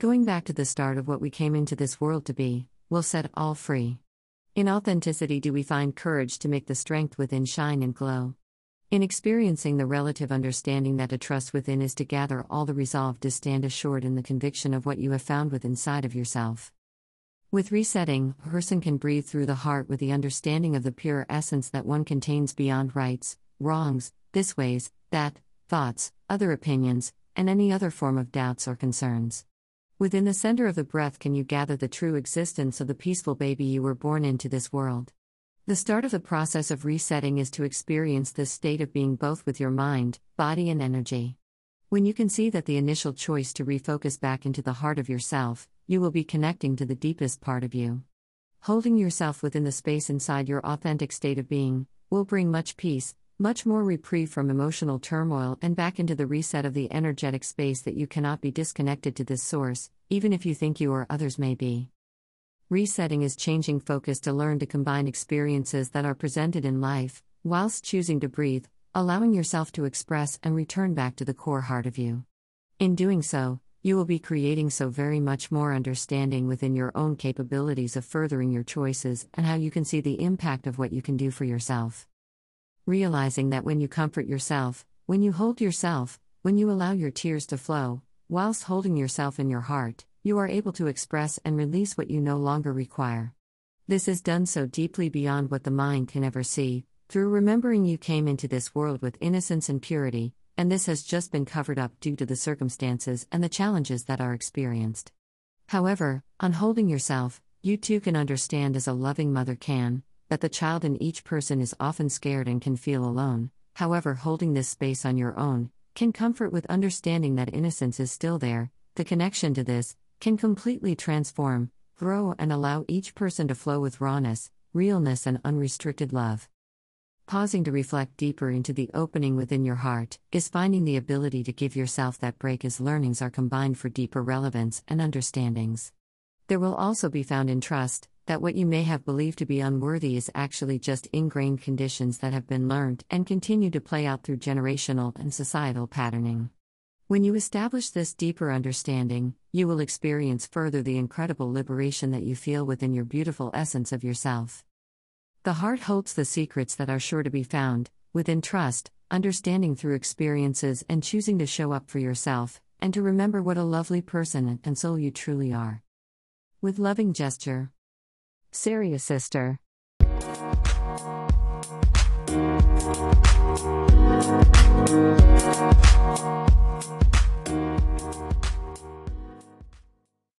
back to the start of what we came into this world to be, will set all free. In authenticity, do we find courage to make the strength within shine and glow? In experiencing the relative understanding that a trust within is to gather all the resolve to stand assured in the conviction of what you have found within inside of yourself. With resetting, a person can breathe through the heart with the understanding of the pure essence that one contains beyond rights, wrongs, this ways, that, thoughts, other opinions, and any other form of doubts or concerns. Within the center of the breath can you gather the true existence of the peaceful baby you were born into this world. The start of the process of resetting is to experience this state of being both with your mind, body, and energy. When you can see that the initial choice to refocus back into the heart of yourself, you will be connecting to the deepest part of you. Holding yourself within the space inside your authentic state of being will bring much peace, much more reprieve from emotional turmoil, and back into the reset of the energetic space that you cannot be disconnected to this source, even if you think you or others may be. Resetting is changing focus to learn to combine experiences that are presented in life, whilst choosing to breathe, allowing yourself to express and return back to the core heart of you. In doing so, you will be creating so very much more understanding within your own capabilities of furthering your choices and how you can see the impact of what you can do for yourself. Realizing that when you comfort yourself, when you hold yourself, when you allow your tears to flow, whilst holding yourself in your heart, you are able to express and release what you no longer require. This is done so deeply beyond what the mind can ever see, through remembering you came into this world with innocence and purity, and this has just been covered up due to the circumstances and the challenges that are experienced. However, on holding yourself, you too can understand as a loving mother can, that the child in each person is often scared and can feel alone. However, holding this space on your own can comfort with understanding that innocence is still there, the connection to this, can completely transform, grow, and allow each person to flow with rawness, realness, and unrestricted love. Pausing to reflect deeper into the opening within your heart is finding the ability to give yourself that break as learnings are combined for deeper relevance and understandings. There will also be found in trust that what you may have believed to be unworthy is actually just ingrained conditions that have been learned and continue to play out through generational and societal patterning. When you establish this deeper understanding, you will experience further the incredible liberation that you feel within your beautiful essence of yourself. The heart holds the secrets that are sure to be found, within trust, understanding through experiences, and choosing to show up for yourself, and to remember what a lovely person and soul you truly are. With loving gesture, Sariah Sistar.